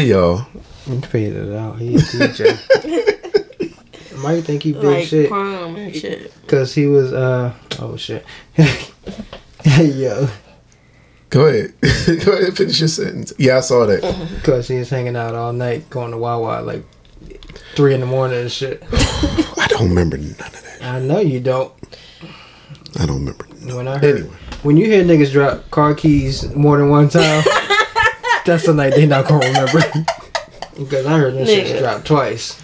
Hey y'all. He faded it out. He a DJ. Might think he big like shit prom and shit. because he was uh oh shit. hey yo, Go ahead. Go ahead and finish your sentence. Yeah, I saw that. because he was hanging out all night, going to Wawa like three in the morning and shit. I don't remember none of that. I know you don't. I don't remember. When I heard, Anyway. when you hear niggas drop car keys more than one time, that's the night they not gonna remember. because I heard them shit Nigga. drop twice.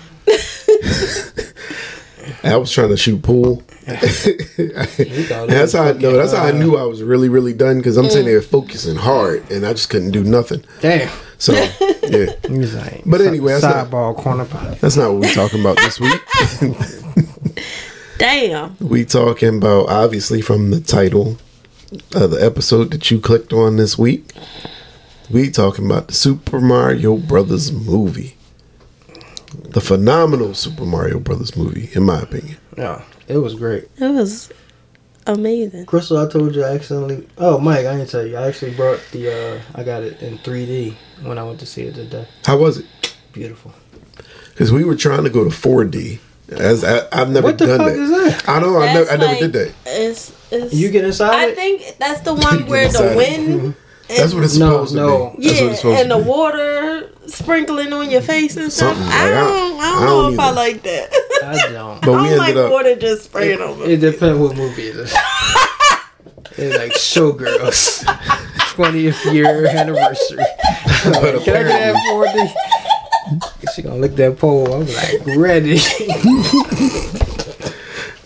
I was trying to shoot pool. He thought it that's how I know. That's how I knew I was really, really done because I'm Mm. sitting there focusing hard and I just couldn't do nothing. Damn. So yeah, like, But anyway, that's not- sideball corner pocket. that's not what we're talking about this week. Damn. we talking about obviously from the title of the episode that you clicked on this week. We talking about the Super Mario Brothers movie, the phenomenal Super Mario Brothers movie, in my opinion. Yeah, it was great. It was amazing. Crystal, I told you I accidentally. Oh, Mike, I didn't tell you. I actually brought the. uh I got it in 3D when I went to see it today. How was it? Beautiful. Because we were trying to go to 4D. As I, I've never What the done fuck that. is that? I know. I never, That's I never like- did that. It's, it's You get inside I it? think that's the one where the inside it. wind. That's what it's No, supposed no. to be. That's what Yeah, it's and to the be. water sprinkling on your face and stuff. I like- I- don't, I don't, I know don't if I like that. I don't. But I we don't like ended up. water just spraying on me. It depends what movie it is. it's like Showgirls. 20th year anniversary. But Can I get that 4D? She gonna lick that pole. I'm like, ready.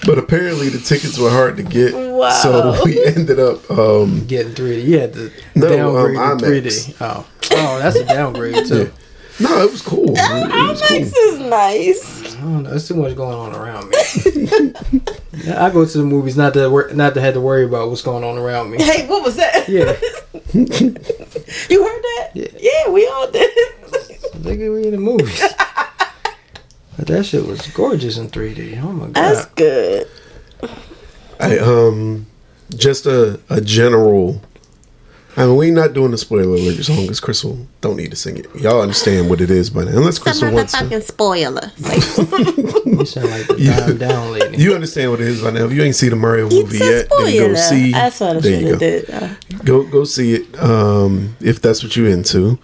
But apparently the tickets were hard to get. Wow. So we ended up. um Getting 3D. You had to No, downgrade um, to 3D. Oh. oh, that's a downgrade too. No, it was cool. It, it was IMAX cool. is nice. I don't know. There's too much going on around me. I go to the movies not to wor- not to have to worry about what's going on around me. Hey, what was that? Yeah, you heard that? Yeah. Yeah, we all did. nigga, we in the movies. But that shit was gorgeous in 3D. Oh my god. That's good. I um just a a general. I mean, we not doing the spoiler alert song because Crystal don't need to sing it. Y'all understand what it is by now, unless Crystal wants to. spoiler. You sound like the Yeah. down lady. You understand what it is by now. If you ain't seen the Mario movie It's a yet, then spoiler. go see. That's what I there should you have go. did. Go go see it. Um, if that's what you're into.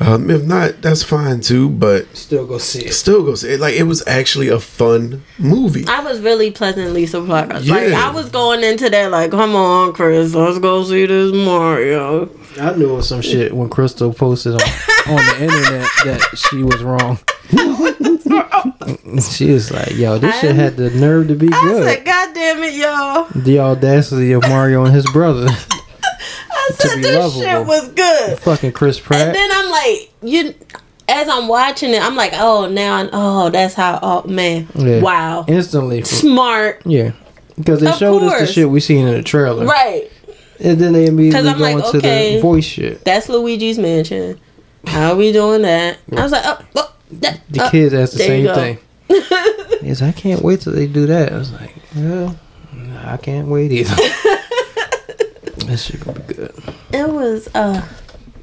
Um, if not, that's fine too. But Still go see it. still go see it. Like it was actually a fun movie. I was really pleasantly surprised. Like Yeah. I was going into that like, come on, Chris, let's go see this Mario. I knew it some shit when Crystal posted on, on the internet that she was wrong. she was like, "Yo, this shit had the nerve to be I good." said, God damn it, y'all. the audacity of Mario and his brother, I said this lovable. shit was good. fucking Chris Pratt. And then I'm like, you. As I'm watching it, I'm like, oh, now, oh, that's how. Oh man, Yeah. wow, Instantly, smart, yeah, because they Of showed us the shit we seen in the trailer, right? and then they immediately I'm go like, into okay. the voice shit. That's Luigi's Mansion. How are we doing that? I was like, oh, oh that, The uh, kids asked the same thing. Yes, I can't wait till they do that. I was like, well, I can't wait either. that shit gonna be good. It was, uh,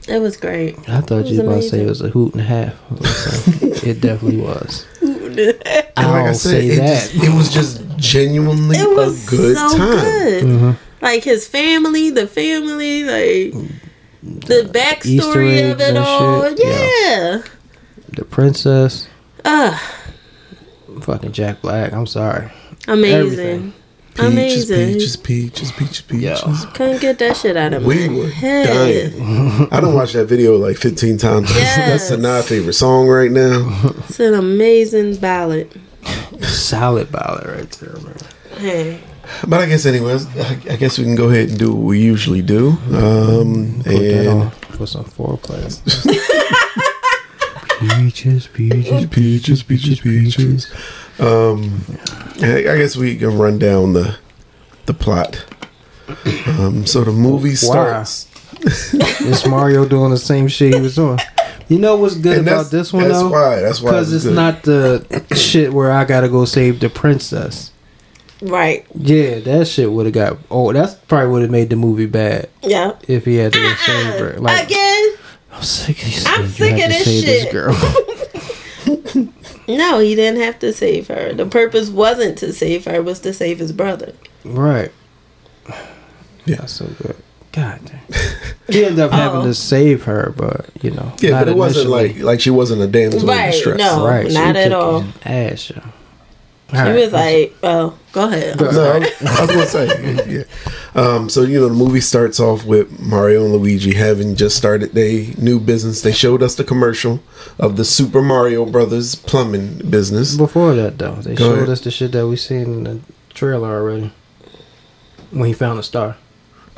it was great. I thought It you was was about to say it was a hoot and a half. I was like, it definitely was. And like I I'll said, say it, that. just, it was just genuinely It was a good so time. good. Mm-hmm. Like his family, the family, like the Easter backstory of it all. shit, Yeah. The princess, Uh, fucking Jack Black. I'm sorry. amazing. Everything. Peaches, Amazing. peaches, peaches, peaches, peaches. Couldn't get that shit out of my We were head. dying. I don't watch that video like 15 times. Yes. That's Sanaa favorite song right now. It's an amazing ballad. Solid ballad right there, man. Hey, But I guess, anyways, I, I guess we can go ahead and do what we usually do. Um, Put that on and for some foreplay. peaches, peaches, peaches, peaches, peaches. Um, I I guess we can run down the the plot. Um, so the movie Why? starts. It's Mario doing the same shit he was doing. You know what's good And about this one though? that's though? why. That's why. Because it's good. not the shit where I gotta go save the princess. right? Yeah, that shit would have got. Oh, that's probably would have made the movie bad Yeah. if he had to go save her. Like, Again, I'm sick of, I'm sick of this save shit. girl. No, he didn't have to save her. The purpose wasn't to save her; it was to save his brother. right. Yeah. That's so good. God damn. He ended up oh. having Oh. to save her, but you know. Yeah, not but it wasn't like like she wasn't a damsel in distress. no. right. not she at kicked all. his Ass, yo. She was like, "Oh, go ahead." I'm No, sorry. I was gonna say, yeah. Um, so you know, the movie starts off with Mario and Luigi having just started their new business. They showed us the commercial of the Super Mario Brothers plumbing business. Before that, though, they Go showed ahead. us the shit that we seen in the trailer already. When he found a star.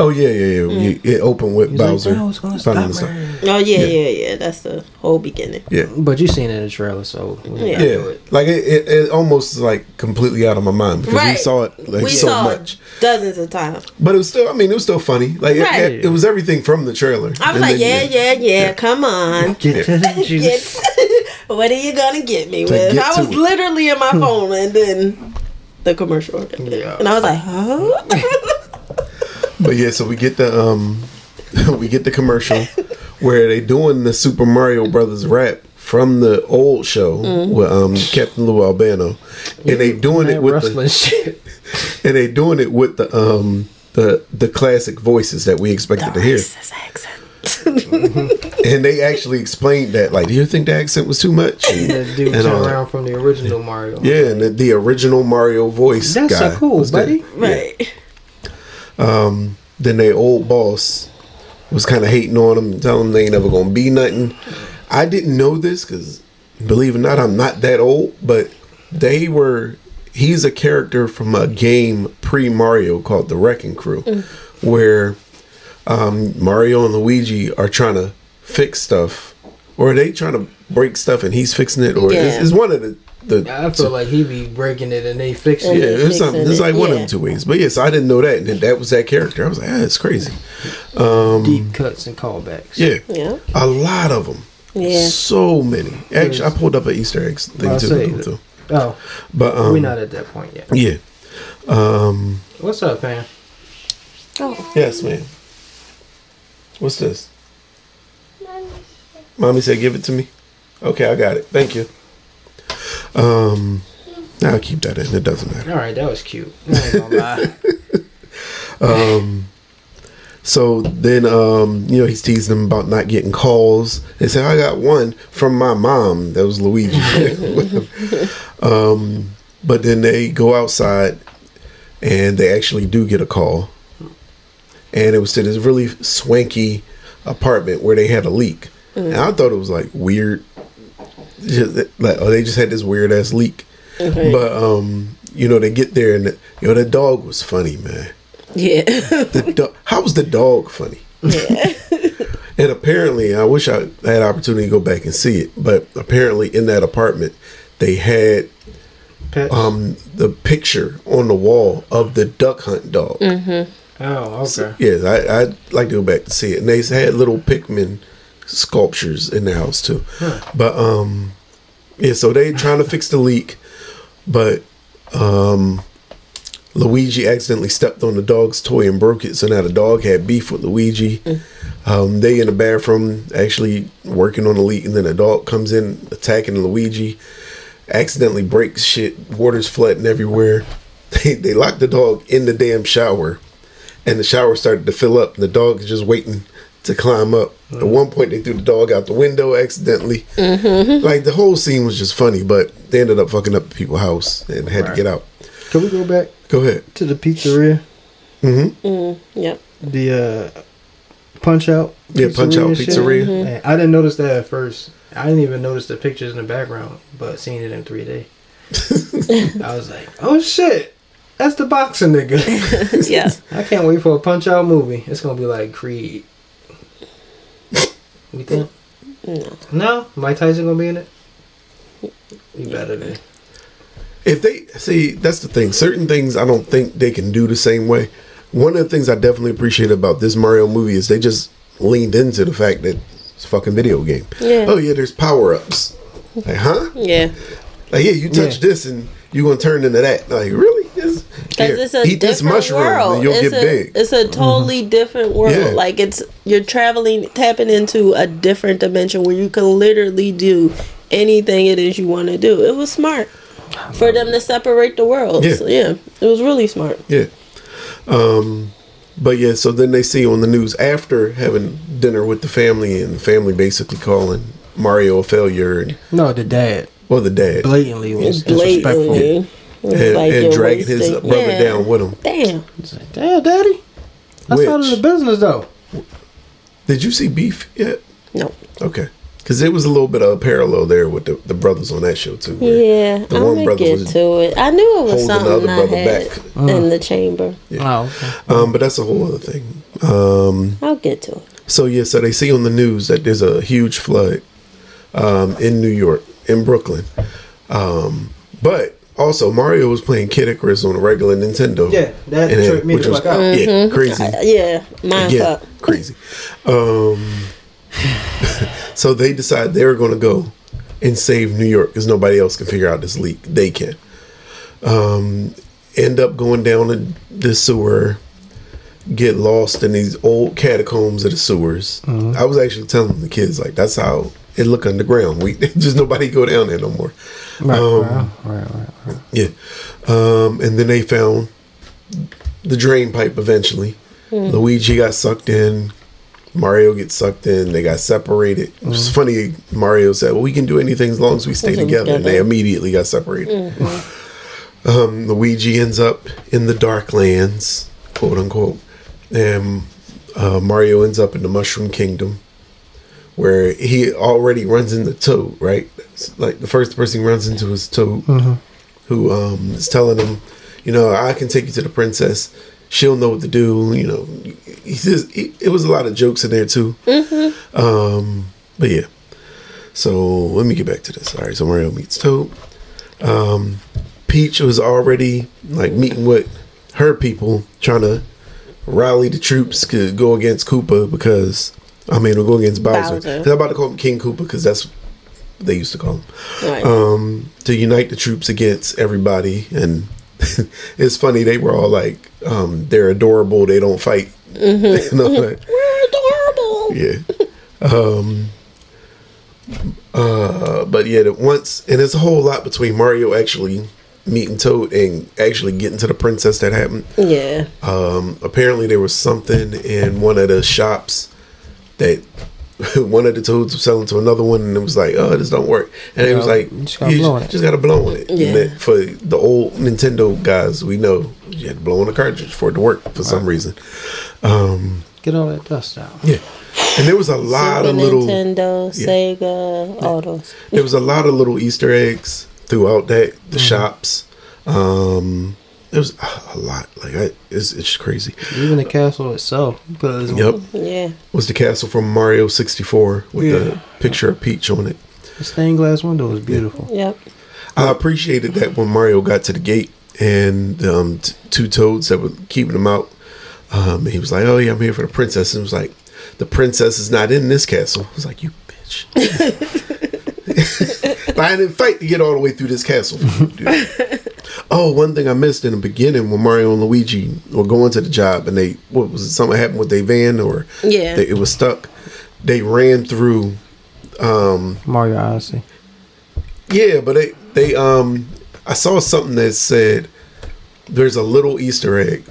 Oh yeah, yeah, yeah. Mm. You- It opened with He's like, Bowser. "Bro, it's gonna stop the her." Oh yeah, Yeah. yeah, yeah. That's the whole beginning. Yeah, But you seen it in the trailer, so Yeah. yeah. yeah. it. Like it, it, it almost like completely out of my mind because we saw it like we so saw much. it dozens of times. But it was still, I mean, it was still funny. Like it- Right. it, it was everything from the trailer. I was And like, yeah, then, yeah, yeah, Come on. Get to the juice. What are you gonna get me To with? get I was it. literally in my hmm. phone, and then the commercial, Yeah. and I was like, huh? But yeah, so we get the um, we get the commercial where they doing the Super Mario Brothers rap from the old show Mm-hmm. with um Captain Lou Albano, and they doing it with the shit. and they doing it with the um the the classic voices that we expected to hear, accent. and they actually explained that like, do you think the accent was too much? And, That dude and turned around from the original Mario. Yeah, and the, the original Mario voice. That's so cool, was there. buddy. Right. then their old boss was kind of hating on them, telling them they ain't never gonna be nothing. I didn't know this because, believe it or not, I'm not that old, but they were. He's a character from a game pre Mario called The Wrecking Crew, where um, Mario and Luigi are trying to fix stuff, or are they trying to break stuff and he's fixing it, or Yeah. it's, it's one of the. the I feel like he be breaking it and they fix it. yeah, they it was something. fixing It's it, like one of yeah. them two ways. But yes, I didn't know that, and that was that character. I was like, ah, it's crazy. Um, Deep cuts and callbacks. Yeah, Yeah. a lot of them. Yeah. so many. Actually, I pulled up an Easter eggs thing I'll too. say though, too. Oh, But um, we're not at that point yet. yeah. Um, What's up, fam? Oh. yes, man. What's this? Mommy said, "Give it to me." Okay, I got it. Thank you. Um, I'll keep that in. It doesn't matter. All right, that was cute. I ain't gonna lie. So then, um, you know, he's teasing them about not getting calls. They said, I got one from my mom. That was Luigi. um, but then they go outside and they actually do get a call. And it was to this really swanky apartment where they had a leak. And I thought it was like weird. Just, like, oh, they just had this weird ass leak. But, um, you know, they get there and, you know, the dog was funny, man. Yeah. The do- how was the dog funny? yeah. And apparently, I wish I had opportunity to go back and see it, but apparently in that apartment, they had Pets. um the picture on the wall of the duck hunt dog. Mm-hmm. oh, okay. Yes, I, I'd like to go back to see it. And they had little Pikmin sculptures in the house too. But um, yeah, so they trying to fix the leak, but um, Luigi accidentally stepped on the dog's toy and broke it. So now the dog had beef with Luigi. Um, they in the bathroom actually working on the leak, and then the dog comes in attacking Luigi. Accidentally breaks shit. Water's flooding everywhere. They they locked the dog in the damn shower and the shower started to fill up. And the dog is just waiting to climb up. At one point, they threw the dog out the window accidentally. Like the whole scene was just funny, but they ended up fucking up the people's house and had to get out. Can we go back Go ahead. to the pizzeria? Mm-hmm. Mm, yep. The uh, Punch Out. Yeah, Punch Out shit? Pizzeria. Man, I didn't notice that at first. I didn't even notice the pictures in the background, but seeing it in 3D, I was like, "Oh shit, that's the boxing nigga." Yeah. I can't wait for a Punch Out movie. It's gonna be like Creed. You think? No. No, Mike Tyson gonna be in it. You better than. If they see, that's the thing. Certain things I don't think they can do the same way. One of the things I definitely appreciate about this Mario movie is they just leaned into the fact that it's a fucking video game. Yeah. Oh yeah, there's power ups. Like, huh? Yeah. Like, yeah, you touch Yeah. this and you're gonna turn into that. Like, really? Yes. Because it's a Eat this different mushroom and world. you'll it's get a, big. It's a totally different world. Yeah. Like it's you're traveling, tapping into a different dimension where you can literally do anything it is you want to do. It was smart for them to separate the worlds. Yeah. Yeah, it was really smart. Yeah. Um, but yeah, so then they see on the news after having dinner with the family and the family basically calling Mario a failure and No, the dad well the dad blatantly was disrespectful. Blatantly, it was and, like and you're dragging his wasting- brother Yeah. down with him. Damn. Like, Damn, daddy. That's out of the business though. Did you see Beef yet? No. Okay. Because there was a little bit of a parallel there with the, the brothers on that show too. Yeah, the I'm one gonna brother get was to it. I knew it was holding the something other I brother had back. in the chamber. Oh, okay. Um, but that's a whole other thing. Um, I'll get to it. so yeah, so they see on the news that there's a huge flood um, in New York, in Brooklyn. Um, but also Mario was playing Kid Icarus on a regular Nintendo. Yeah, that And it- tripped me which the was- fuck out. Yeah, crazy. Uh, yeah, mind yeah, fuck. crazy. Um, so they decide they're going to go and save New York because nobody else can figure out this leak. They can. Um, end up going down in the sewer, get lost in these old catacombs of the sewers. I was actually telling the kids like that's how it look underground. We just nobody go down there no more. Right, Um, right, right, right, right. Yeah. Um, and then they found the drain pipe eventually. Luigi got sucked in. Mario gets sucked in. They got separated. Which is funny. Mario said, Well, we can do anything as long as we stay As long as together. And they immediately got separated. Um, Luigi ends up in the dark lands, quote unquote. And uh, Mario ends up in the Mushroom Kingdom where he already runs into Toad, right? It's like the first person he runs into is Toad, who um, is telling him, you know, I can take you to the princess. She'll know what to do. You know, he says he, it was a lot of jokes in there too. Um, but yeah. So let me get back to this. All right, so Mario meets Toad. Um, Peach was already like meeting with her people, trying to rally the troops to go against Koopa because I mean, we'll go against Bowser. Bowser. I'm about to call him King Koopa because that's what they used to call him. Right. Um, to unite the troops against everybody, and it's funny they were all like, um, they're adorable. They don't fight. Like, We're adorable. yeah. Um, uh, but yeah, once and there's a whole lot between Mario actually meeting Toad and actually getting to the princess that happened. Yeah. Um, apparently there was something in one of the shops that one of the toads was selling to another one, and it was like, "Oh, this don't work." And it was Yeah, like, you just gotta "You blow on it." just got to blow on it." Yeah. And for the old Nintendo guys, we know you had to blow on a cartridge for it to work for some reason. Um, Get all that dust out. yeah, and there was a lot Super of little. Nintendo, Yeah. Sega, all those. There was a lot of little Easter eggs throughout that the Mm-hmm. shops. Um, there was a lot. Like I, it's it's crazy. Even the castle itself. Because Yep. Yeah. was the castle from Mario 64 with Yeah. the picture of Peach on it. the stained glass window was beautiful. Yep. I appreciated that when Mario got to the gate and um, t- two toads that were keeping him out. Um, he was like, "Oh yeah, I'm here for the princess." And it was like, "The princess is not in this castle." I was like, "You bitch!" But I didn't fight to get all the way through this castle. for you, dude. oh, one thing I missed in the beginning when Mario and Luigi were going to the job, and they what was it? Something happened with their van, or Yeah. they, it was stuck. They ran through um Mario Odyssey. Yeah, but they they um I saw something that said there's a little Easter egg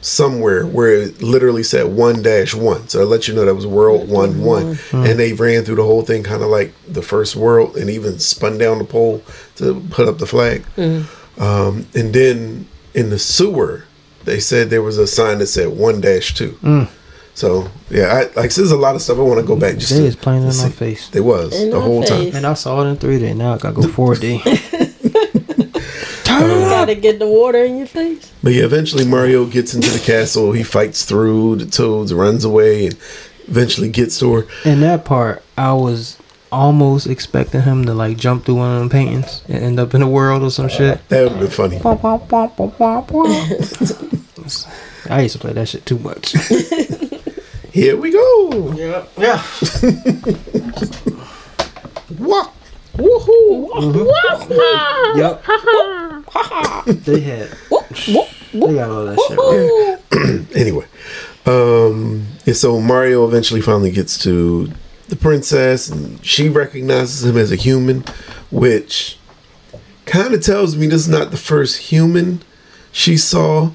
somewhere where it literally said one dash one. So I let you know that was world one one. And they ran through the whole thing kinda like the first world and even spun down the pole to put up the flag. Um and then in the sewer they said there was a sign that said one dash two. So yeah, I like there's a lot of stuff I want to go back just They to, is playing in to my face. They was In the my whole time. And I saw it in 3D. Now I gotta go 4D. Turn You gotta get the water in your face. But yeah, eventually Mario gets into the castle. He fights through the toads, runs away, and eventually gets to her. in that part, I was almost expecting him to like jump through one of them paintings and end up in the world or some shit. That would have been funny. I used to play that shit too much. Here we go. yeah, yeah. Wah. Woohoo. Yep. they had Whoops. They got all that shit right. Anyway, um, and so Mario eventually finally gets to the princess, and she recognizes him as a human, which kind of tells me this is not the first human she saw.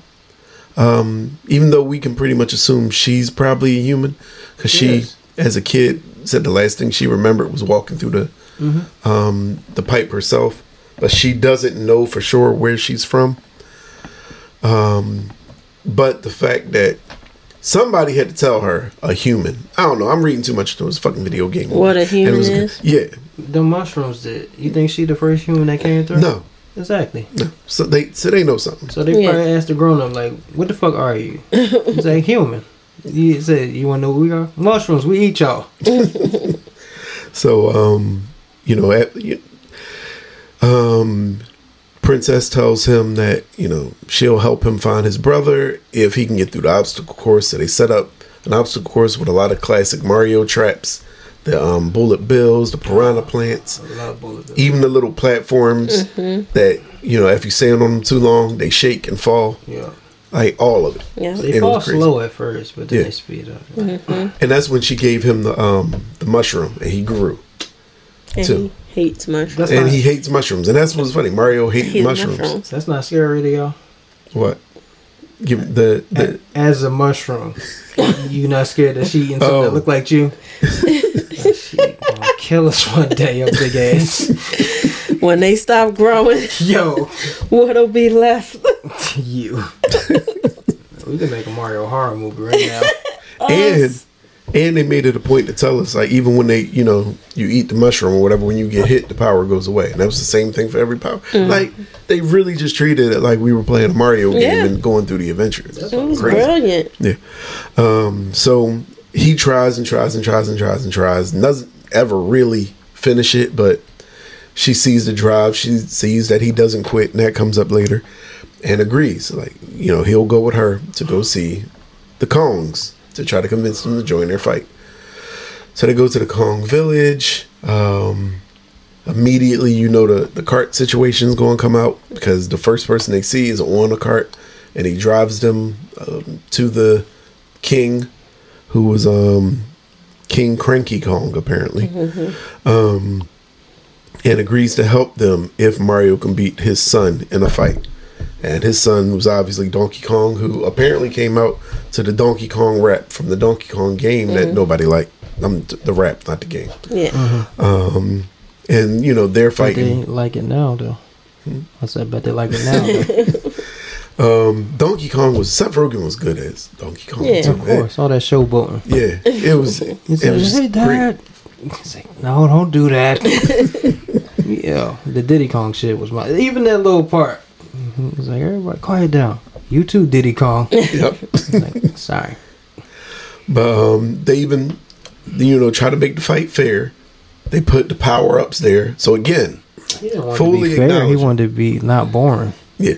Um, even though we can pretty much assume she's probably a human, because she, Yes. as a kid, said the last thing she remembered was walking through the um, the pipe herself, but she doesn't know for sure where she's from. Um, but the fact that somebody had to tell her a human, I don't know. I'm reading too much into this fucking video game. What a And it human was is? Yeah, The mushrooms did. You think she the first human that came through? no, Exactly. no. So they so they know something. So they Yeah. probably asked the grown up, like, what the fuck are you? He's like, human. He said, you want to know what we are? Mushrooms. We eat y'all. So um, you know, at, um, Princess tells him that you know she'll help him find his brother if he can get through the obstacle course. So they set up an obstacle course with a lot of classic Mario traps, the um, bullet bills, the piranha plants. A lot of bullets. even the little platforms that you know if you stand on them too long they shake and fall Yeah. like all of it Yeah. They It fall was crazy. slow at first, but then Yeah. they speed up. and that's when she gave him the um the mushroom and he grew And Two. he hates mushrooms. That's and not, he hates mushrooms and that's what's funny mario hates Hates mushrooms. mushrooms. that's not scary to y'all. what give the, the As a mushroom, you not scared that she eating something Oh. that look like you? she gonna kill us one day, your big ass. When they stop growing, Yo, what'll be left? you. we can make a Mario horror movie right now. and and they made it a point to tell us like even when they you know you eat the mushroom or whatever when you get hit the power goes away and that was the same thing for every power like they really just treated it like we were playing a mario game Yeah. and going through the adventures It was brilliant. Yeah. Um, so he tries and tries and tries and tries and tries, and doesn't ever really finish it, but she sees the drive, she sees that he doesn't quit, and that comes up later, and agrees. Like, you know, he'll go with her to go see the Kongs to try to convince them to join their fight. So they go to the Kong village. Um, immediately, you know the the cart situation is going to come out because the first person they see is on a cart, and he drives them um, to the king, who was um, King Cranky Kong apparently, um, and agrees to help them if Mario can beat his son in a fight. And his son was obviously Donkey Kong, who apparently came out to the Donkey Kong rap from the Donkey Kong game that nobody liked. Um, the rap, not the game. Yeah. Um, and you know they're But they fighting. ain't like it now, though. Hmm? I said, but they like it now. Um, Donkey Kong was Seth Rogen was good as Donkey Kong. Yeah. too. of course, all that showboating. Yeah, it was. He it said, was "Hey, great. Dad." He's like, "No, don't do that." yeah, the Diddy Kong shit was my. Even that little part. He's like, "Everybody, quiet down. You too, Diddy Kong." Yep. like, sorry. But um, they even, you know, try to make the fight fair. They put the power ups there. So again, He Fully to fair. He wanted to be not boring. yeah.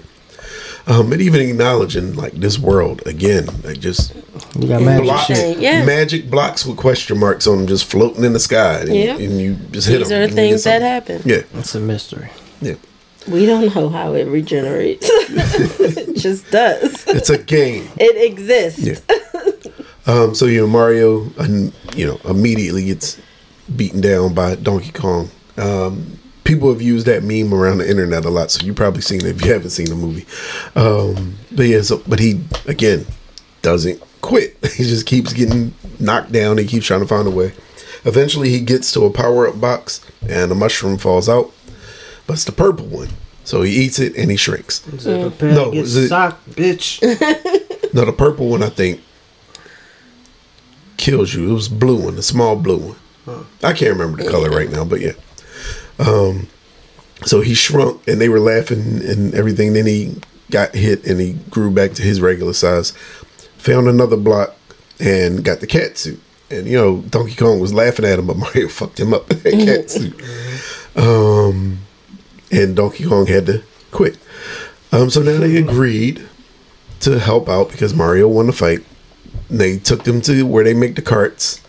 Um, but even acknowledging like this world again, like just You got magic blocks, shit. Yeah. magic blocks with question marks on them, just floating in the sky, and, Yeah. and you just hit These them. are and you things that happen. Yeah, It's a mystery. yeah. We don't know how it regenerates. it just does. It's a game. It exists. Yeah. Um, so you know Mario, you know, immediately gets beaten down by Donkey Kong. Um, people have used that meme around the internet a lot, so you've probably seen it if you haven't seen the movie. Um, but yeah, so but he again doesn't quit. He just keeps getting knocked down. He keeps trying to find a way. Eventually, he gets to a power up box, and a mushroom falls out, but it's the purple one. So he eats it and he shrinks. Is it prepare No, is it- socked, bitch? No, the purple one I think kills you. It was blue one, the small blue one. I can't remember the color right now, but yeah. Um, so he shrunk, and they were laughing and everything. Then he got hit, and he grew back to his regular size. Found another block and got the cat suit. And you know, Donkey Kong was laughing at him, but Mario fucked him up in that cat suit. Um, and Donkey Kong had to quit. Um, so now they agreed to help out because Mario won the fight. And they took them to where they make the carts,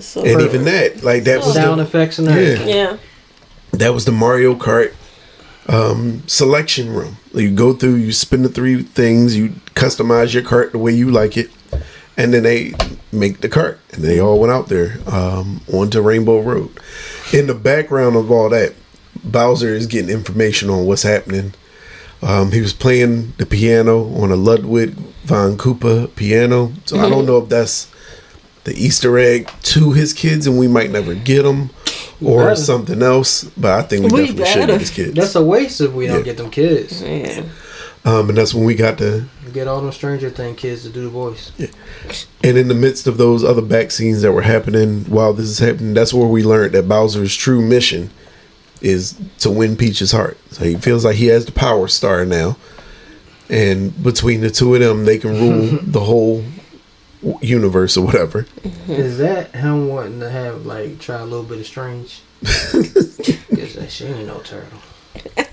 so and perfect. even that, like that was Sound the, effects and everything. yeah, yeah. that was the Mario Kart um, selection room. You go through, you spin the three things, you customize your cart the way you like it, and then they make the cart. And they all went out there um, onto Rainbow Road. In the background of all that, Bowser is getting information on what's happening. Um, he was playing the piano on a Ludwig von Koopa piano. So I don't know if that's the Easter egg to his kids, and we might never get them, or better. something else. But I think we, We definitely should get his kids. That's a waste if we don't get them kids. Yeah. um, and that's when we got to. Get all them Stranger Thing kids to do the voice. And in the midst of those other back scenes that were happening while this is happening, that's where we learned that Bowser's true mission is to win Peach's heart. So he feels like he has the power star now, and between the two of them, they can rule the whole universe or whatever. Mm-hmm. Is that him wanting to have like try a little bit of strange? Cause that she ain't no turtle.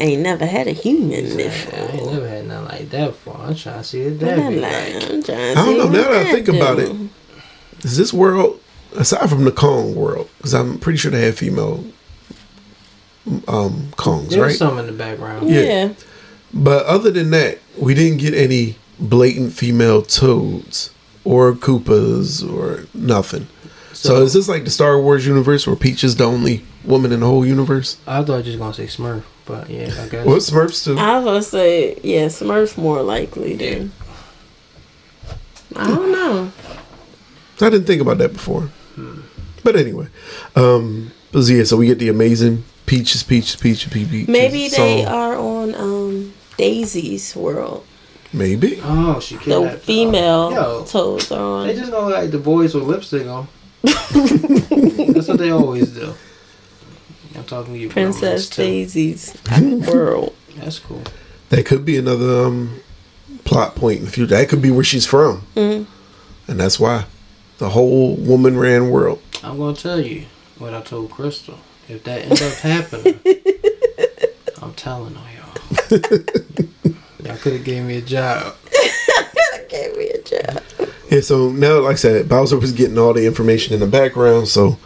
Ain't never had a human I before. ain't never had nothing like that before. I'm trying to see it I'm that not like. I'm trying I don't see know. Now that I that think about do. it, is this world aside from the Kong world? Because I'm pretty sure they have female um Kongs, There's right? some in the background. Yeah. Yeah. But other than that, we didn't get any blatant female toads or Koopas or nothing. So, So- is this like the Star Wars universe where Peach is the only woman in the whole universe? I thought you was just gonna say Smurf, but yeah, I guess. What Smurfs too? I was gonna say, yeah, Smurf more likely than. I don't know. I didn't think about that before. But anyway, um, but yeah, so we get the amazing Peaches, Peaches, Peaches, Peaches. Maybe they song. are on um Daisy's world. Maybe. Oh, she The kidnapped. female Yo, toads are on. they just gonna like the boys with lipstick on. That's what they always do. I'm talking to you, Princess Daisy's world. That's cool. That could be another um, plot point in the future. That could be where she's from, Mhm. and that's why the whole woman ran world. I'm gonna tell you what I told Crystal. If that ends up happening, I'm telling on y'all. y'all could have gave me a job. Gave me a job. Yeah, so now, like I said, Bowser was getting all the information in the background, so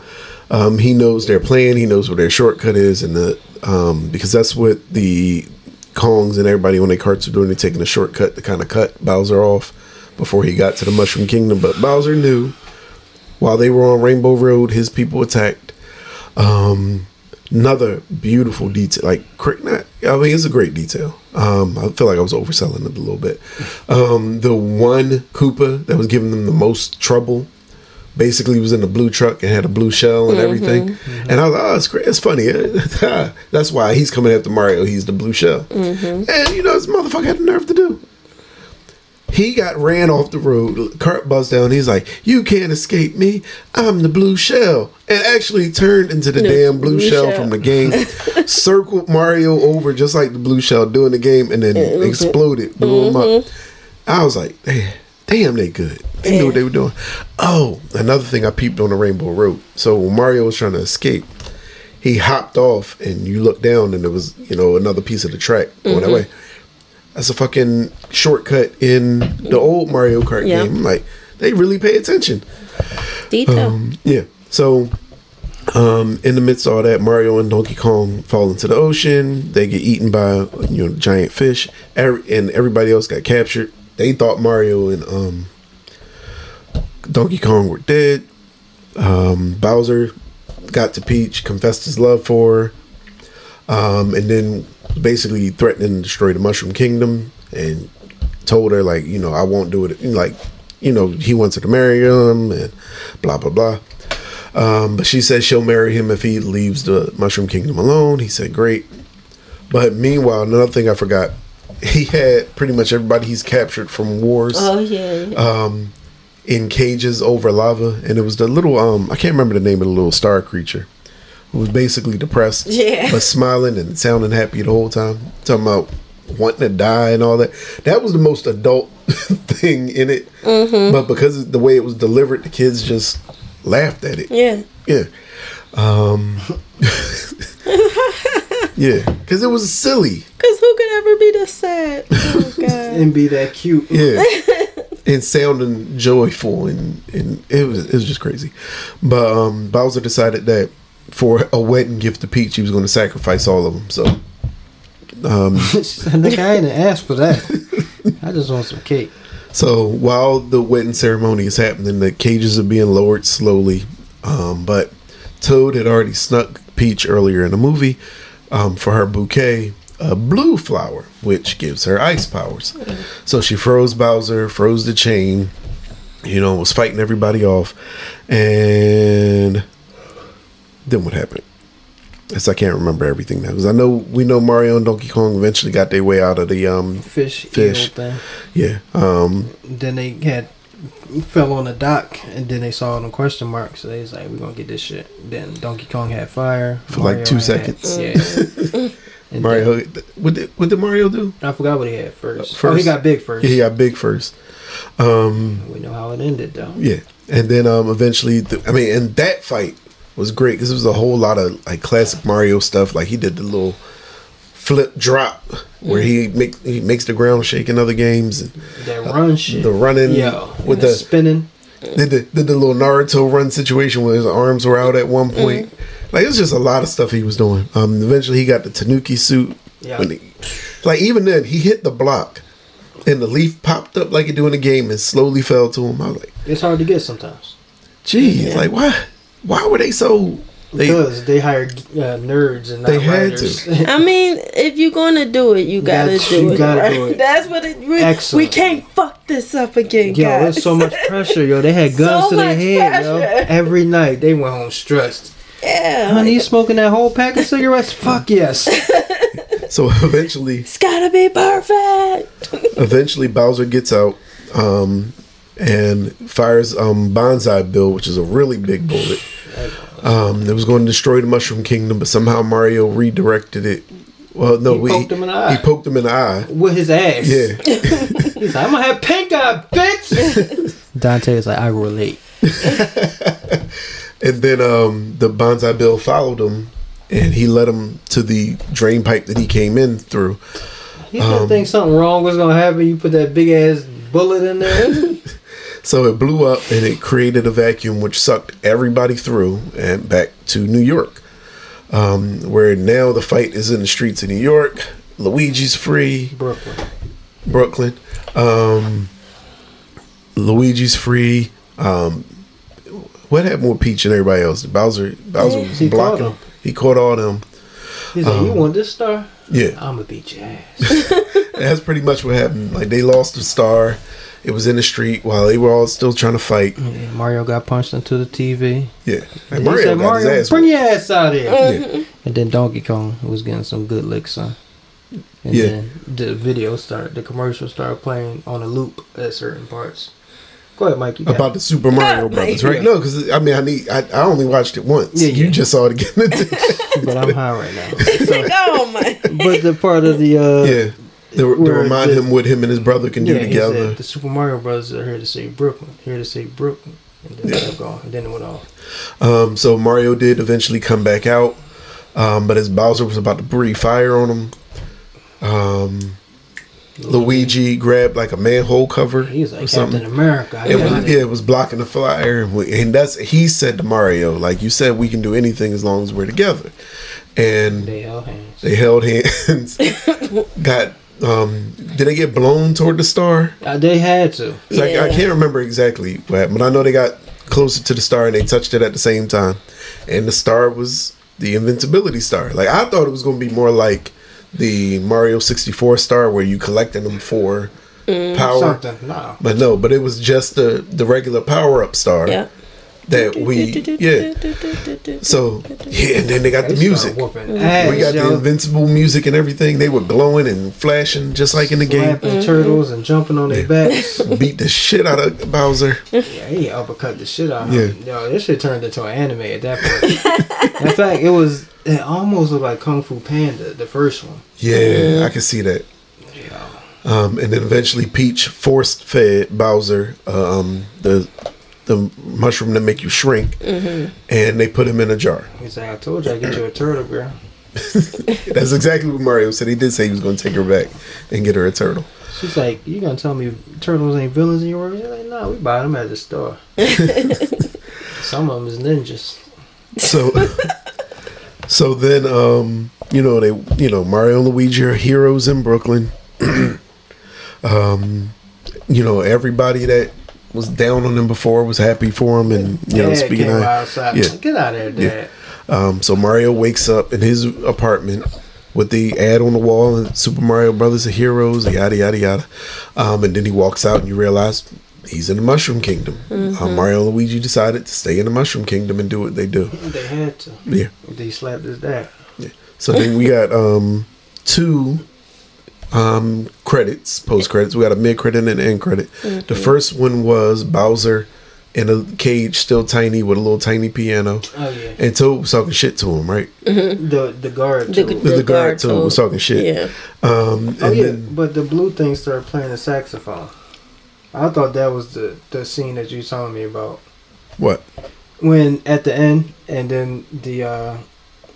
um, he knows their plan. He knows where their shortcut is, and the um, because that's what the Kongs and everybody when they carts are doing, they're taking a shortcut to kind of cut Bowser off before he got to the Mushroom Kingdom. But Bowser knew while they were on Rainbow Road, his people attacked. Um, another beautiful detail, like not, I mean, it's a great detail. Um, I feel like I was overselling it a little bit. Um, the one Koopa that was giving them the most trouble basically was in the blue truck and had a blue shell and everything. And I was like, oh, it's great. It's funny. That's why he's coming after Mario. He's the blue shell. And you know, this motherfucker had the nerve to do. He got ran off the road. Cart buzzed down. He's like, "You can't escape me. I'm the blue shell." And actually turned into the The damn blue, blue shell, shell. from the game. circled Mario over just like the blue shell doing the game, and then exploded, blew him up. I was like, "Damn, damn, they good. They knew what they were doing." Oh, another thing I peeped on the Rainbow Road. So when Mario was trying to escape, he hopped off, and you look down, and there was you know another piece of the track going that way. That's a fucking shortcut in the old Mario Kart game. Like they really pay attention. Detail. Um, yeah. So, um, in the midst of all that, Mario and Donkey Kong fall into the ocean. They get eaten by you know giant fish, Every, and everybody else got captured. They thought Mario and um, Donkey Kong were dead. Um, Bowser got to Peach, confessed his love for her, um, and then basically threatening to destroy the Mushroom Kingdom, and told her like, you know, I won't do it. Like, you know, he wants her to marry him, and blah blah blah. Um, but she says she'll marry him if he leaves the Mushroom Kingdom alone. He said, great. But meanwhile, another thing I forgot, he had pretty much everybody he's captured from wars oh yeah. um, in cages over lava, and it was the little um I can't remember the name of the little star creature was basically depressed, Yeah. but smiling and sounding happy the whole time, talking about wanting to die and all that. That was the most adult thing in it, but because of the way it was delivered, the kids just laughed at it. yeah. Yeah. Um, yeah, because it was silly. Cause who could ever be this sad? Oh god. And be that cute. yeah and sounding joyful and, and it was it was just crazy but um bowser decided that for a wedding gift to peach he was going to sacrifice all of them so Um, She said, Nigga, I ain't asked for that. I just want some cake. So while the wedding ceremony is happening, the cages are being lowered slowly. Um, but Toad had already snuck Peach earlier in the movie um, for her bouquet, a blue flower, which gives her ice powers. So she froze Bowser, froze the chain, you know, was fighting everybody off. And then what happened? Yes, I can't remember everything now because I know we know Mario and Donkey Kong eventually got their way out of the um Fish, Fish. thing. yeah um Then they had fell on the dock, and then they saw them question marks. So they was like, "We're gonna get this shit." Then Donkey Kong had fire For like two had- seconds. Yeah. And Mario. then- What did, what did Mario do? I forgot what he had first. First. Oh, he got big first. Yeah, he got big first. Um, We know how it ended though. yeah, and then um, eventually, the, I mean, and that fight was great because it was a whole lot of like classic Mario stuff. Like he did the little flip drop where he make he makes the ground shake in other games, and That run shit. the running Yo, with and the spinning. did the did the little Naruto run situation where his arms were out at one point. Like it was just a lot of stuff he was doing. Um, eventually he got the Tanuki suit. Yeah. When he, like even then he hit the block, and the leaf popped up like it do in the game and slowly fell to him. I was like, It's hard to get sometimes geez, like why why were they so they because they hired uh, nerds and not They had writers. I mean, if you're gonna do it, you gotta That's- do you it. gotta right? do it. That's what it. We, we can't fuck this up again, Yo, guys. there's so much pressure, yo. They had guns So to their much head, yo. Every night they went home stressed. yeah, Honey, you smoking that whole pack of cigarettes? Fuck yes. so eventually it's gotta be perfect. eventually Bowser gets out um, and fires um, Banzai Bill, which is a really big bullet. Um, it was going to destroy the Mushroom Kingdom, but somehow Mario redirected it. Well, no, He we- poked him in the eye. He poked him in the eye. With his ass. Yeah. He's like, I'm gonna have pink eye, bitch. Dante is like, I relate. And then um, the Banzai Bill followed him, and he led him to the drain pipe that he came in through. You didn't think something wrong was gonna happen. You put that big ass bullet in there. So it blew up, and it created a vacuum which sucked everybody through and back to New York, um, where now the fight is in the streets of New York. Luigi's free. Brooklyn. Brooklyn. Um, Luigi's free. Um, what happened with Peach and everybody else? Bowser, Bowser was He caught blocking him. He caught all them. He's like, Um, you want this star? Yeah, I'm gonna beat your ass. that's pretty much what happened. Like they lost the star. It was in the street while they were all still trying to fight. Yeah, Mario got punched into the TV. Yeah, and Mario said, got Mario, his ass. bring your ass out here. Yeah. And then Donkey Kong was getting some good licks on. And Yeah. then the video started, the commercial started playing on a loop at certain parts. Go ahead, Mike. You got About it. the Super Mario Brothers, right? No, because I mean, I need. I, I only watched it once. Yeah, You yeah. just saw it again. but I'm high right now. So, oh my! but the part of the uh, yeah, they, were, remind the- him what him and his brother can do yeah, he together. said the Super Mario Brothers are here to save Brooklyn, here to save Brooklyn, and then it kept and then it went off. Um, so Mario did eventually come back out, um, but as Bowser was about to breathe fire on him, um, Luigi grabbed like a manhole cover He's or like something. Captain America. It was, yeah, it was blocking the fire, and, we, and that's he said to Mario, like you said, we can do anything as long as we're together. And They held hands. they held hands. got um, did they get blown toward the star? Uh, they had to. It's Like I Yeah. can't remember exactly what happened, but I know they got closer to the star and they touched it at the same time. And the star was the invincibility star. Like I thought it was gonna be more like the Mario sixty four star where you collecting them for power. Something. No. But no, but it was just the the regular power up star Yeah. That we yeah. So yeah, and then they got the music. ass, We got the invincible music and everything. They were glowing and flashing just like in the game. Slapping turtles and jumping on their backs. Beat the shit out of Bowser. Yeah, he uppercut the shit out of Yeah. him. Yo, this shit turned into an anime at that point. In fact, it was it almost looked like Kung Fu Panda, the first one. Yeah, I can see that. Yeah. Um, and then eventually Peach forced fed Bowser um, the the mushroom to make you shrink, and they put him in a jar. He's like, I told you I get you a turtle, girl. That's exactly what Mario said. He did say he was going to take her back and get her a turtle. She's like, you gonna tell me turtles ain't villains in your world? He's like, no, we buy them at the store. Some of them is ninjas. So, So then, um, you know, they, you know, Mario and Luigi are heroes in Brooklyn. um, you know, everybody that was down on him before was happy for him, and you know, Dad speaking of, outside. yeah. Get out of there, Dad. um, so Mario wakes up in his apartment with the ad on the wall and Super Mario Brothers are heroes, yada yada yada. Um, and then he walks out and you realize he's in the Mushroom Kingdom. Um, Mario and Luigi decided to stay in the Mushroom Kingdom and do what they do. They had to. Yeah. They slapped his dad. Yeah. So then we got um, two um, credits, post credits. We got a mid credit and an end credit. The first one was Bowser in a cage, still tiny, with a little tiny piano. Oh yeah. And Toad was talking shit to him, right? The the guard. The, the, The, guard guard Toad told- was talking shit. Yeah. Um, and Oh yeah, then but the blue thing started playing the saxophone. I thought that was the the scene that you were telling me about what? when at the end, and then the uh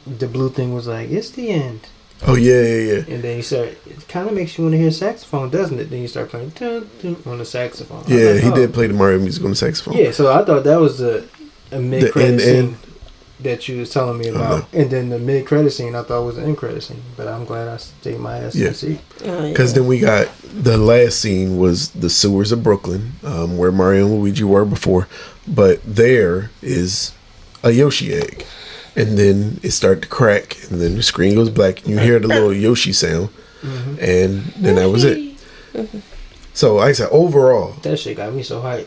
the blue thing was like, "It's the end," Oh yeah, yeah, yeah. and then you start. It kind of makes you want to hear saxophone, doesn't it? Then you start playing dun, dun, on the saxophone. Yeah, like, he oh. did play the Mario music on the saxophone. Yeah, so I thought that was the a mid credit scene end. that you was telling me about, and then the mid credit scene I thought was the end credit scene. But I'm glad I stayed my ass Yeah. in the seat. Oh, yeah. Because then we got the last scene was the sewers of Brooklyn, um, where Mario and Luigi were before, but there is a Yoshi egg, and then it started to crack, and then the screen goes black, and you hear the little Yoshi sound, Mm-hmm. and then that was it. So like I said, overall, That shit got me so hyped.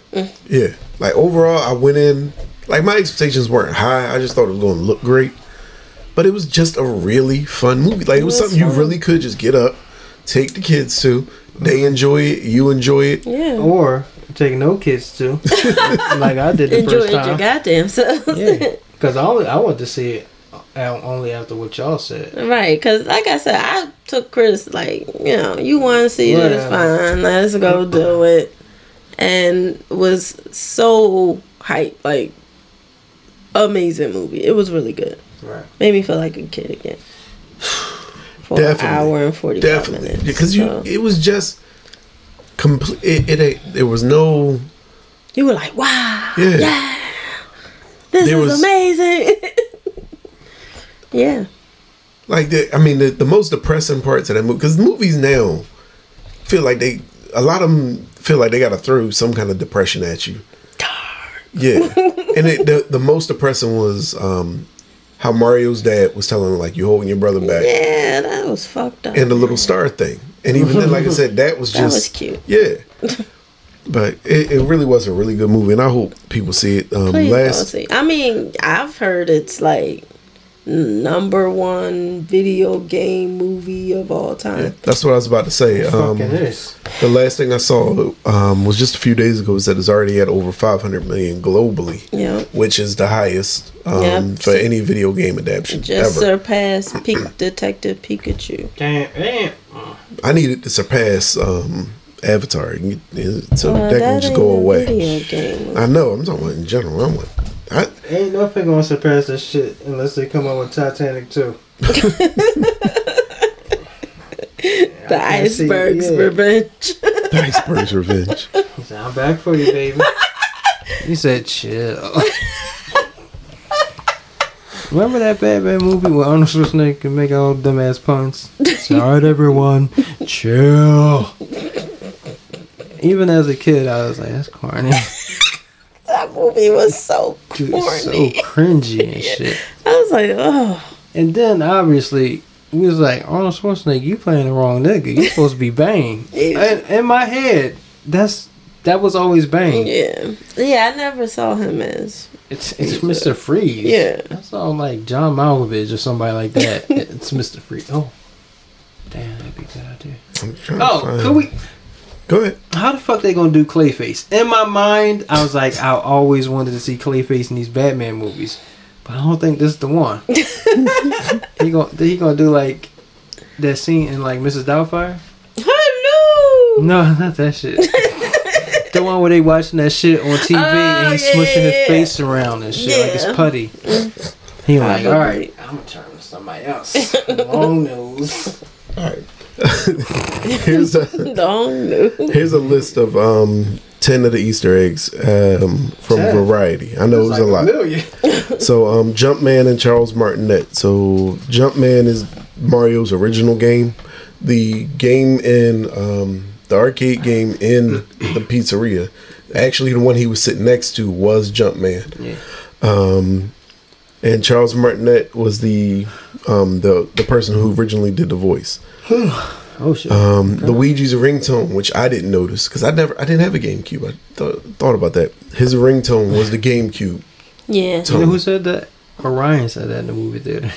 yeah, like overall, I went in like my expectations weren't high. I just thought it was going to look great, but it was just a really fun movie. Like it was It was something you really could just get up, take the kids to. They enjoy it. You enjoy it. Yeah. Or take no kids to, like I did the Enjoy first it your goddamn self. Yeah, because I only I want to see it only after what y'all said. Right, because like I said, I took Chris like, you know, you want to see this, Whatever. fine, let's go do it, and was so hyped, like amazing movie. It was really good. Right. Made me feel like a kid again. For Definitely. an hour and forty Definitely, minutes. because you So, it was just complete. It, it ain't. There was no. you were like, wow, Yeah. yeah, this There is was- amazing. yeah, Like the, I mean, the, the most depressing parts of that movie because movies now feel like they a lot of them feel like they got to throw some kind of depression at you. Yeah, and it, the the most depressing was um how Mario's dad was telling him like you holding your brother back yeah, that was fucked up. and the little star thing, and even then, like I said, that was just That was cute. Yeah. But it, it really was a really good movie, and I hope people see it. Um, Please last, see. I mean, I've heard it's like number one video game movie of all time. that's what I was about to say. Um, Fucking is. The last thing I saw um, was just a few days ago. Is that it's already at over 500 million globally, Yeah. which is the highest um, Yep. for any video game adaptation Just ever. surpassed Peak Detective Pikachu. Damn, damn. I needed to surpass um, Avatar and get- so Well, that can just go ain't a away. Video game. I know. I'm talking about in general. I'm like, I, Ain't nothing gonna surpass this shit unless they come up with Titanic too. the Iceberg's Revenge. the Iceberg's Revenge. He said, I'm back for you, baby. he said, chill. Remember that Batman movie where Arnold Schwarzenegger can make all dumbass puns? Alright, everyone, chill. Even as a kid, I was like, that's corny. that movie was so Dude, it's so cringy and shit. I was like, oh. And then obviously we was like Arnold Schwarzenegger, you playing the wrong nigga. You supposed to be Bane. Yeah. And in my head, that's that was always Bane. Yeah. Yeah, I never saw him as. It's it's Mr. Freeze. Yeah. That's all like John Malkovich or somebody like that. it's Mr. Freeze. Oh. Damn, that'd be a good idea. I'm trying Oh, could we Go ahead. how the fuck they gonna do Clayface? In my mind, I was like, I always wanted to see Clayface in these Batman movies. But I don't think this is the one. he gonna he gonna do like that scene in like Mrs. Doubtfire? Hello. No, not that shit. the one where they watching that shit on TV and Oh, he's yeah, smushing yeah, his yeah. face around and shit like Yeah. it's putty. Mm-hmm. He like, all right, I'm gonna turn to somebody else. Long nose. All right. here's a here's a list of um ten of the Easter eggs um, from 10? Variety. I know it was It's a lot. million. so um, Jumpman and Charles Martinet. So Jumpman is Mario's original game. The game in um, the arcade game in the pizzeria, actually the one he was sitting next to was Jumpman. Yeah. Um, and Charles Martinet was the um, the the person who originally did the voice. Oh shit. Um, Luigi's ringtone, which I didn't notice because I never I didn't have a GameCube. I th- thought about that. His ringtone was the GameCube. Yeah. you know who said that? Orion said that in the movie theater.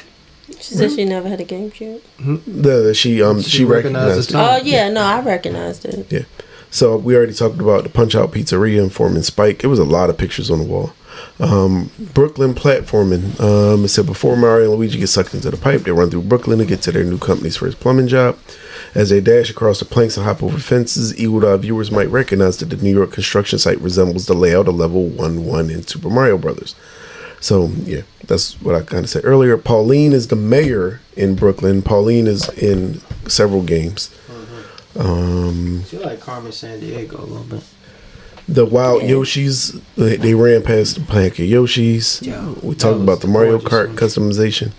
She said she never had a GameCube. The, the- she um She she, recognized recognized. it. Oh yeah, no, I recognized it. Yeah. So we already talked about the Punch Out Pizzeria and Foreman Spike. It was a lot of pictures on the wall. Um, Brooklyn platforming. Um, it said before Mario and Luigi get sucked into the pipe, they run through Brooklyn to get to their new company's first plumbing job. As they dash across the planks and hop over fences, eagle eye viewers might recognize that the New York construction site resembles the layout of level 1 1 in Super Mario Brothers. So, yeah, that's what I kind of said earlier. Pauline is the mayor in Brooklyn. Pauline is in several games. Um, She like Carmen Sandiego a little bit. The wild Yeah. Yoshis, they, they ran past the pack of Yoshis. Yeah, we talked about the Mario Kart one. customization.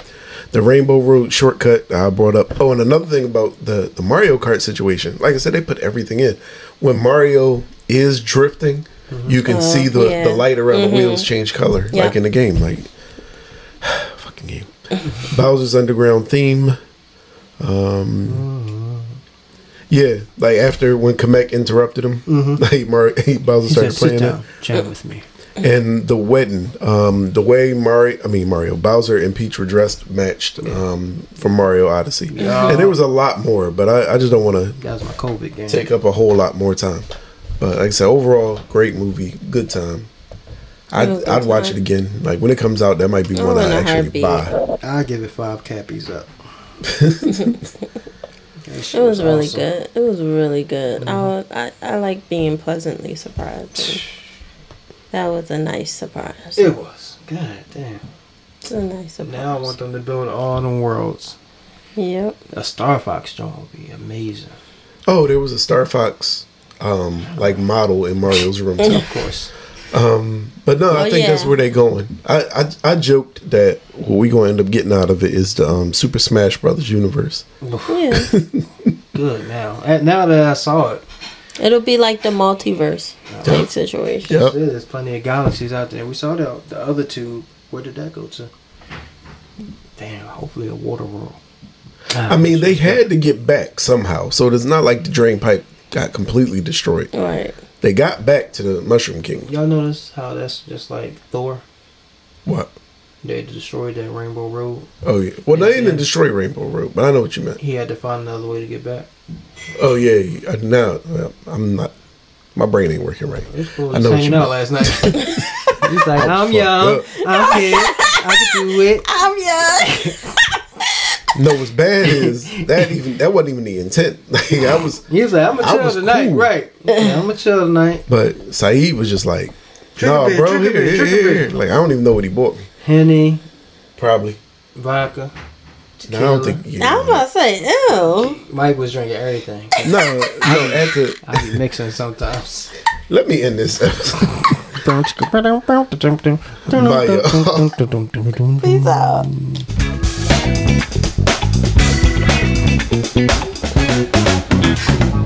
The Rainbow Road shortcut I brought up. Oh, and another thing about the, the Mario Kart situation. Like I said, they put everything in. When Mario is drifting, you can Oh, see the, yeah. the light around the wheels change color, Yeah. like in the game. Like, fucking game. Bowser's Underground theme. Um, yeah, like after when Kamek interrupted him, like Mario, Bowser He started said, "Sit playing it down, chat with me." and the wedding um the way mario i mean mario bowser and peach were dressed matched um from mario odyssey Yeah. and there was a lot more but i, I just don't want to That was my COVID game. take up a whole lot more time but like i said overall great movie good time i'd, It was a I'd good watch it again like when it comes out that might be one in i a actually heartbeat. buy I give it five cappies up. That It was really awesome. good. It was really good. I, wa- I I like being pleasantly surprised. That was a nice surprise. It was. God damn. It's a nice surprise. Now I want them to build all them worlds. Yep. A Star Fox joint would be amazing. oh there was a star fox um like model in mario's room too Of course. But no, I Oh, think that's where they're going. I, I I joked that what we gonna end up getting out of it is the um, Super Smash Brothers universe. Yeah. Good now. And now that I saw it, It'll be like the multiverse type situation. Yep. there's plenty of galaxies out there. We saw the the other two. Where did that go to? Damn. Hopefully a water world. I mean, they had to get back somehow, so it's not like the drain pipe got completely destroyed. Right. They got back to the Mushroom Kingdom. Y'all notice how that's just like Thor? What? They destroyed that Rainbow Road. Oh yeah. Well, they didn't destroy Rainbow Road, but I know what you meant. He had to find another way to get back. Oh yeah. I- Now I'm not. My brain ain't working right. This fool I was know what you out last night. He's like, I'm fucked young, up. I'm here, I can do it. I'm young. No, what's bad is that even that wasn't even the intent. Like I was, He was like, I'm gonna chill tonight, cool. right? Yeah, I'm gonna chill tonight. but Saeed was just like, Trigger "No, bit, bro, trigger here, here, here." Like I don't even know what he bought me. Henny, Probably. vodka. No, I don't tequila. think. I'm about to say, ew. Mike was drinking everything. No, no. At the I be mixing sometimes. let me end this episode. Bye, Peace out. Thank you.